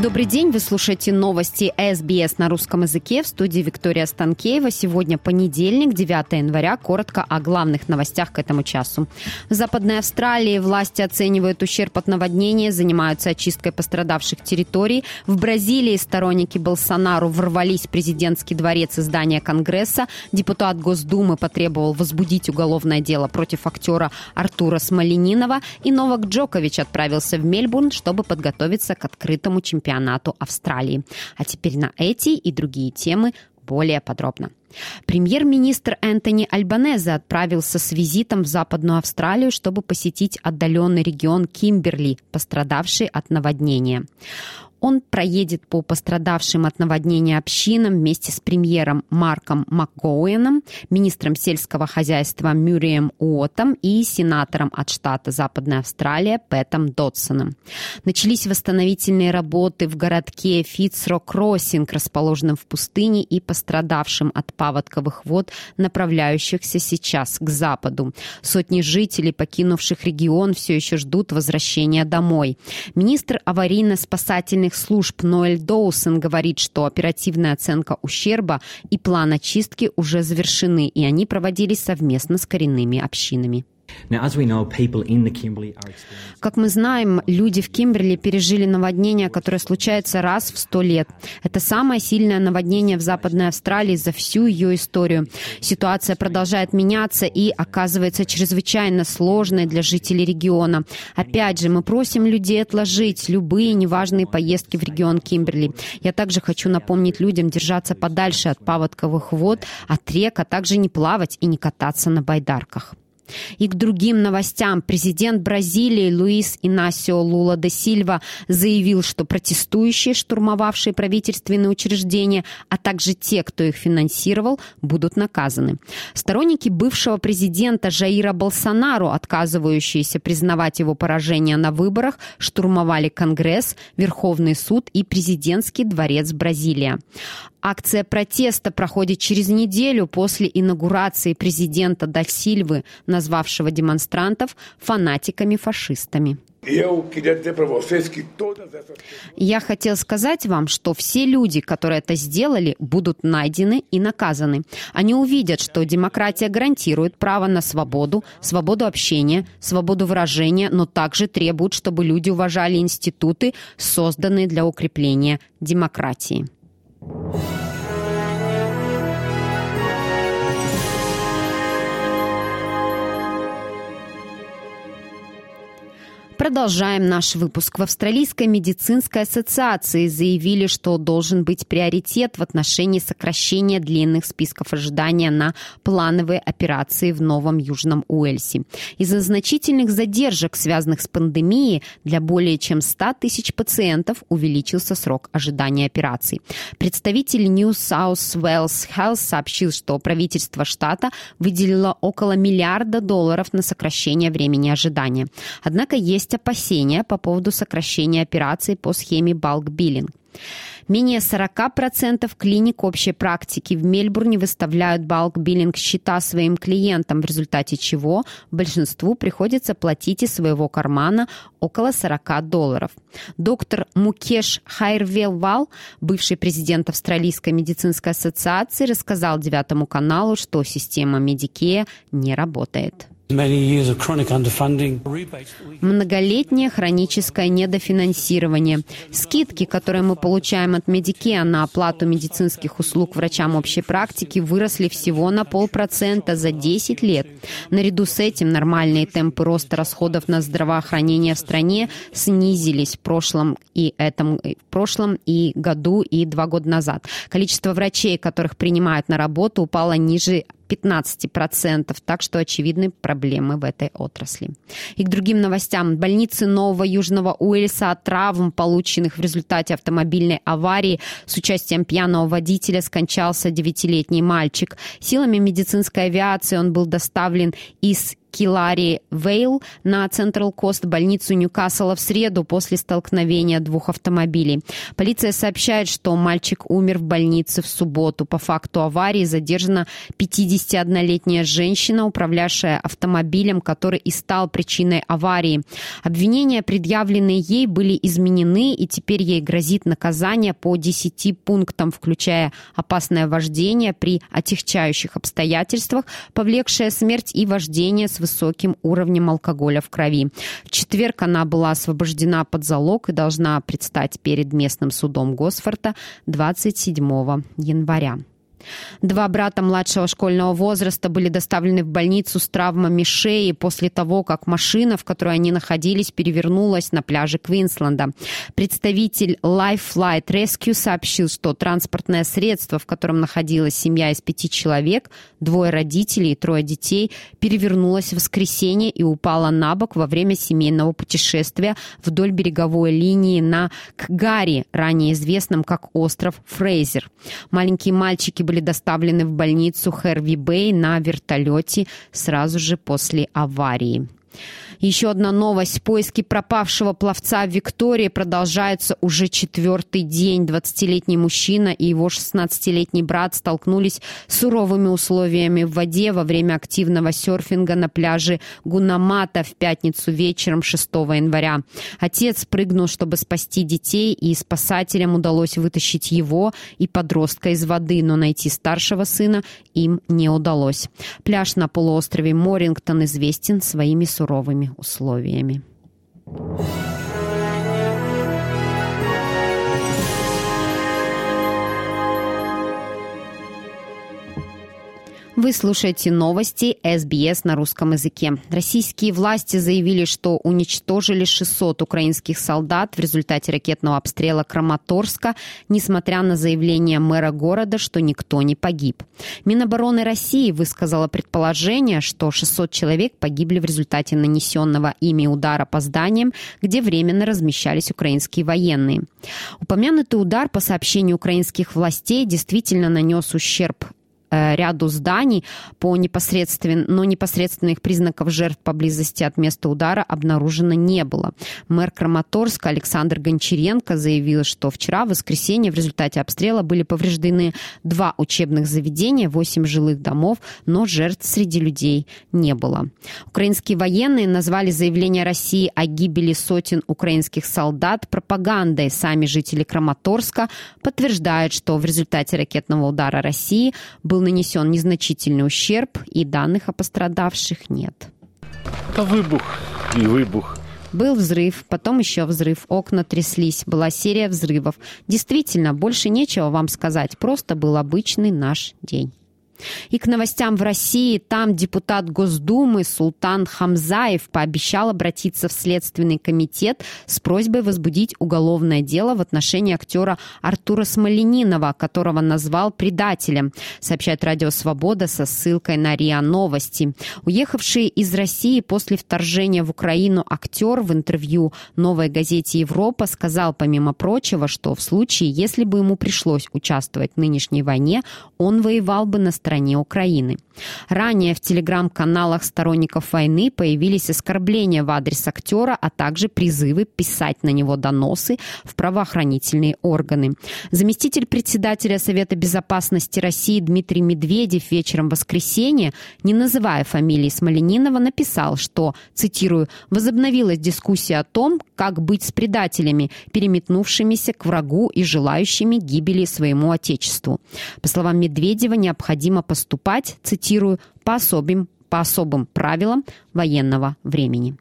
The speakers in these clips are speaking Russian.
Добрый день, вы слушаете новости СБС на русском языке в студии Виктория Станкеева. Сегодня понедельник, 9 января. Коротко о главных новостях к этому часу. В Западной Австралии власти оценивают ущерб от наводнения, занимаются очисткой пострадавших территорий. В Бразилии сторонники Болсонару ворвались в президентский дворец и здание Конгресса. Депутат Госдумы потребовал возбудить уголовное дело против актера Артура Смоленинова. И Новак Джокович отправился в Мельбурн, чтобы подготовиться к открытому чемпионату чемпионату Австралии. А теперь на эти и другие темы более подробно. Премьер-министр Энтони Альбанезе отправился с визитом в Западную Австралию, чтобы посетить отдаленный регион Кимберли, пострадавший от наводнения. Он проедет по пострадавшим от наводнения общинам вместе с премьером Марком МакГоуэном, министром сельского хозяйства Мюрием Уотом и сенатором от штата Западная Австралия Пэтом Додсоном. Начались восстановительные работы в городке Фитцро-Кроссинг, расположенном в пустыне и пострадавшим от паводковых вод, направляющихся сейчас к западу. Сотни жителей, покинувших регион, все еще ждут возвращения домой. Министр аварийно-спасательных специальных служб Ноэль Доусон говорит, что оперативная оценка ущерба и план очистки уже завершены, и они проводились совместно с коренными общинами. Как мы знаем, люди в Кимберли пережили наводнение, которое случается раз в сто лет. Это самое сильное наводнение в Западной Австралии за всю ее историю. Ситуация продолжает меняться и оказывается чрезвычайно сложной для жителей региона. Опять же, мы просим людей отложить любые неважные поездки в регион Кимберли. Я также хочу напомнить людям держаться подальше от паводковых вод, от рек, а также не плавать и не кататься на байдарках. И к другим новостям. Президент Бразилии Луис Инасио Лула де Сильва заявил, что протестующие, штурмовавшие правительственные учреждения, а также те, кто их финансировал, будут наказаны. Сторонники бывшего президента Жаира Болсонару, отказывающиеся признавать его поражение на выборах, штурмовали Конгресс, Верховный суд и президентский дворец Бразилия. Акция протеста проходит через неделю после инаугурации президента Дальсильвы, назвавшего демонстрантов фанатиками-фашистами. Я хотел сказать вам, что все люди, которые это сделали, будут найдены и наказаны. Они увидят, что демократия гарантирует право на свободу, свободу общения, свободу выражения, но также требует, чтобы люди уважали институты, созданные для укрепления демократии. Thank you. Продолжаем наш выпуск. В Австралийской медицинской ассоциации заявили, что должен быть приоритет в отношении сокращения длинных списков ожидания на плановые операции в Новом Южном Уэльсе. Из-за значительных задержек, связанных с пандемией, для более чем 100 тысяч пациентов увеличился срок ожидания операций. Представитель New South Wales Health сообщил, что правительство штата выделило около миллиарда долларов на сокращение времени ожидания. Однако есть есть опасения по поводу сокращения операций по схеме bulk billing. Менее 40% клиник общей практики в Мельбурне выставляют bulk billing счета своим клиентам, в результате чего большинству приходится платить из своего кармана около 40 долларов. Доктор Мукеш Хайкервал, бывший президент Австралийской медицинской ассоциации, рассказал Девятому каналу, что система Medicare не работает. Многолетнее хроническое недофинансирование. Скидки, которые мы получаем от Medicare на оплату медицинских услуг врачам общей практики, выросли всего на полпроцента за 10 лет. Наряду с этим нормальные темпы роста расходов на здравоохранение в стране снизились в прошлом и этом в прошлом и году и два года назад. Количество врачей, которых принимают на работу, упало ниже 15%, так что очевидны проблемы в этой отрасли. И к другим новостям. Больницы Нового Южного Уэльса от травм, полученных в результате автомобильной аварии с участием пьяного водителя, скончался девятилетний мальчик. Силами медицинской авиации он был доставлен из Килари Вейл на Централ Кост больницу Ньюкасла в среду после столкновения двух автомобилей. Полиция сообщает, что мальчик умер в больнице в субботу. По факту аварии задержана 51-летняя женщина, управлявшая автомобилем, который и стал причиной аварии. Обвинения, предъявленные ей, были изменены, и теперь ей грозит наказание по 10 пунктам, включая опасное вождение при отягчающих обстоятельствах, повлекшее смерть и вождение с уровнем алкоголя в крови. В четверг она была освобождена под залог и должна предстать перед местным судом Госфорта 27 января. Два брата младшего школьного возраста были доставлены в больницу с травмами шеи после того, как машина, в которой они находились, перевернулась на пляже Квинсленда. Представитель Life Flight Rescue сообщил, что транспортное средство, в котором находилась семья из пяти человек, двое родителей и трое детей, перевернулось в воскресенье и упало на бок во время семейного путешествия вдоль береговой линии на Кгари, ранее известном как остров Фрейзер. Маленькие мальчики были доставлены в больницу Хэрви Бэй на вертолете сразу же после аварии. Еще одна новость. Поиски пропавшего пловца в Виктории продолжаются уже четвертый день. 20-летний мужчина и его 16-летний брат столкнулись с суровыми условиями в воде во время активного серфинга на пляже Гунамата в пятницу вечером 6 января. Отец прыгнул, чтобы спасти детей, и спасателям удалось вытащить его и подростка из воды, но найти старшего сына им не удалось. Пляж на полуострове Морингтон известен своими суровыми условиями. Вы слушаете новости СБС на русском языке. Российские власти заявили, что уничтожили 600 украинских солдат в результате ракетного обстрела Краматорска, несмотря на заявление мэра города, что никто не погиб. Минобороны России высказала предположение, что 600 человек погибли в результате нанесенного ими удара по зданиям, где временно размещались украинские военные. Упомянутый удар, по сообщению украинских властей, действительно нанес ущерб ряду зданий, по непосредствен... но непосредственных признаков жертв поблизости от места удара обнаружено не было. Мэр Краматорска Александр Гончаренко заявил, что вчера, в воскресенье, в результате обстрела были повреждены два учебных заведения, восемь жилых домов, но жертв среди людей не было. Украинские военные назвали заявление России о гибели сотен украинских солдат пропагандой. Сами жители Краматорска подтверждают, что в результате ракетного удара России был был нанесен незначительный ущерб, и данных о пострадавших нет. Это выбух и выбух. Был взрыв, потом еще взрыв, окна тряслись, была серия взрывов. Действительно, больше нечего вам сказать, просто был обычный наш день. И к новостям в России. Там депутат Госдумы Султан Хамзаев пообещал обратиться в Следственный комитет с просьбой возбудить уголовное дело в отношении актера Артура Смоленинова, которого назвал предателем, сообщает Радио Свобода со ссылкой на РИА Новости. Уехавший из России после вторжения в Украину актер в интервью «Новой газете Европа» сказал, помимо прочего, что в случае, если бы ему пришлось участвовать в нынешней войне, он воевал бы на стороне стороне Украины. Ранее в телеграм-каналах сторонников войны появились оскорбления в адрес актера, а также призывы писать на него доносы в правоохранительные органы. Заместитель председателя Совета безопасности России Дмитрий Медведев вечером воскресенья, не называя фамилии Смоленинова, написал, что, цитирую, «возобновилась дискуссия о том, как быть с предателями, переметнувшимися к врагу и желающими гибели своему Отечеству». По словам Медведева, необходимо необходимо поступать, цитирую, по особым, по особым правилам военного времени.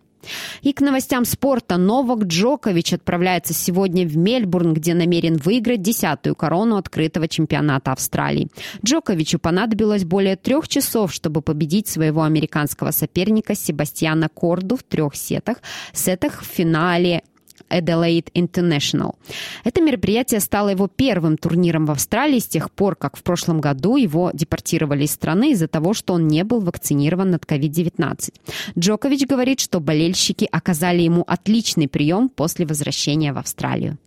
И к новостям спорта. Новак Джокович отправляется сегодня в Мельбурн, где намерен выиграть десятую корону открытого чемпионата Австралии. Джоковичу понадобилось более трех часов, чтобы победить своего американского соперника Себастьяна Корду в трех сетах. Сетах в финале Adelaide International. Это мероприятие стало его первым турниром в Австралии с тех пор, как в прошлом году его депортировали из страны из-за того, что он не был вакцинирован от COVID-19. Джокович говорит, что болельщики оказали ему отличный прием после возвращения в Австралию.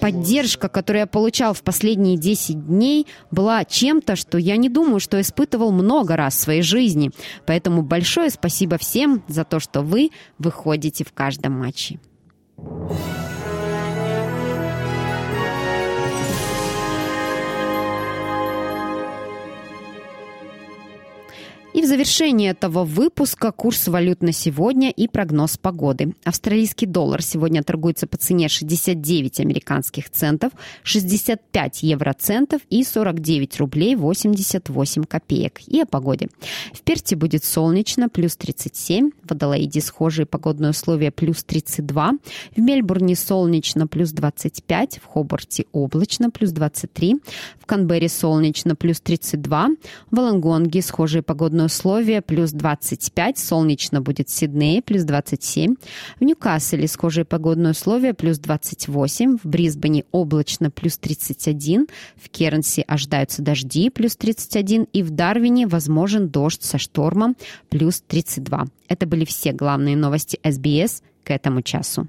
Поддержка, которую я получал в последние 10 дней, была чем-то, что я не думаю, что испытывал много раз в своей жизни. Поэтому большое спасибо всем за то, что вы выходите в каждом матче. И в завершении этого выпуска курс валют на сегодня и прогноз погоды. Австралийский доллар сегодня торгуется по цене 69 американских центов, 65 евроцентов и 49 рублей 88 копеек. И о погоде. В Перте будет солнечно, плюс 37, в Адалаиде схожие погодные условия, плюс 32, в Мельбурне солнечно, плюс 25, в Хобарте облачно, плюс 23, в Канберре солнечно, плюс 32, в Лонгонге схожие погодные погодные условия плюс 25, солнечно будет в Сиднее плюс 27, в Ньюкасселе схожие погодные условия плюс 28, в Брисбене облачно плюс 31, в Кернсе ожидаются дожди плюс 31 и в Дарвине возможен дождь со штормом плюс 32. Это были все главные новости СБС к этому часу.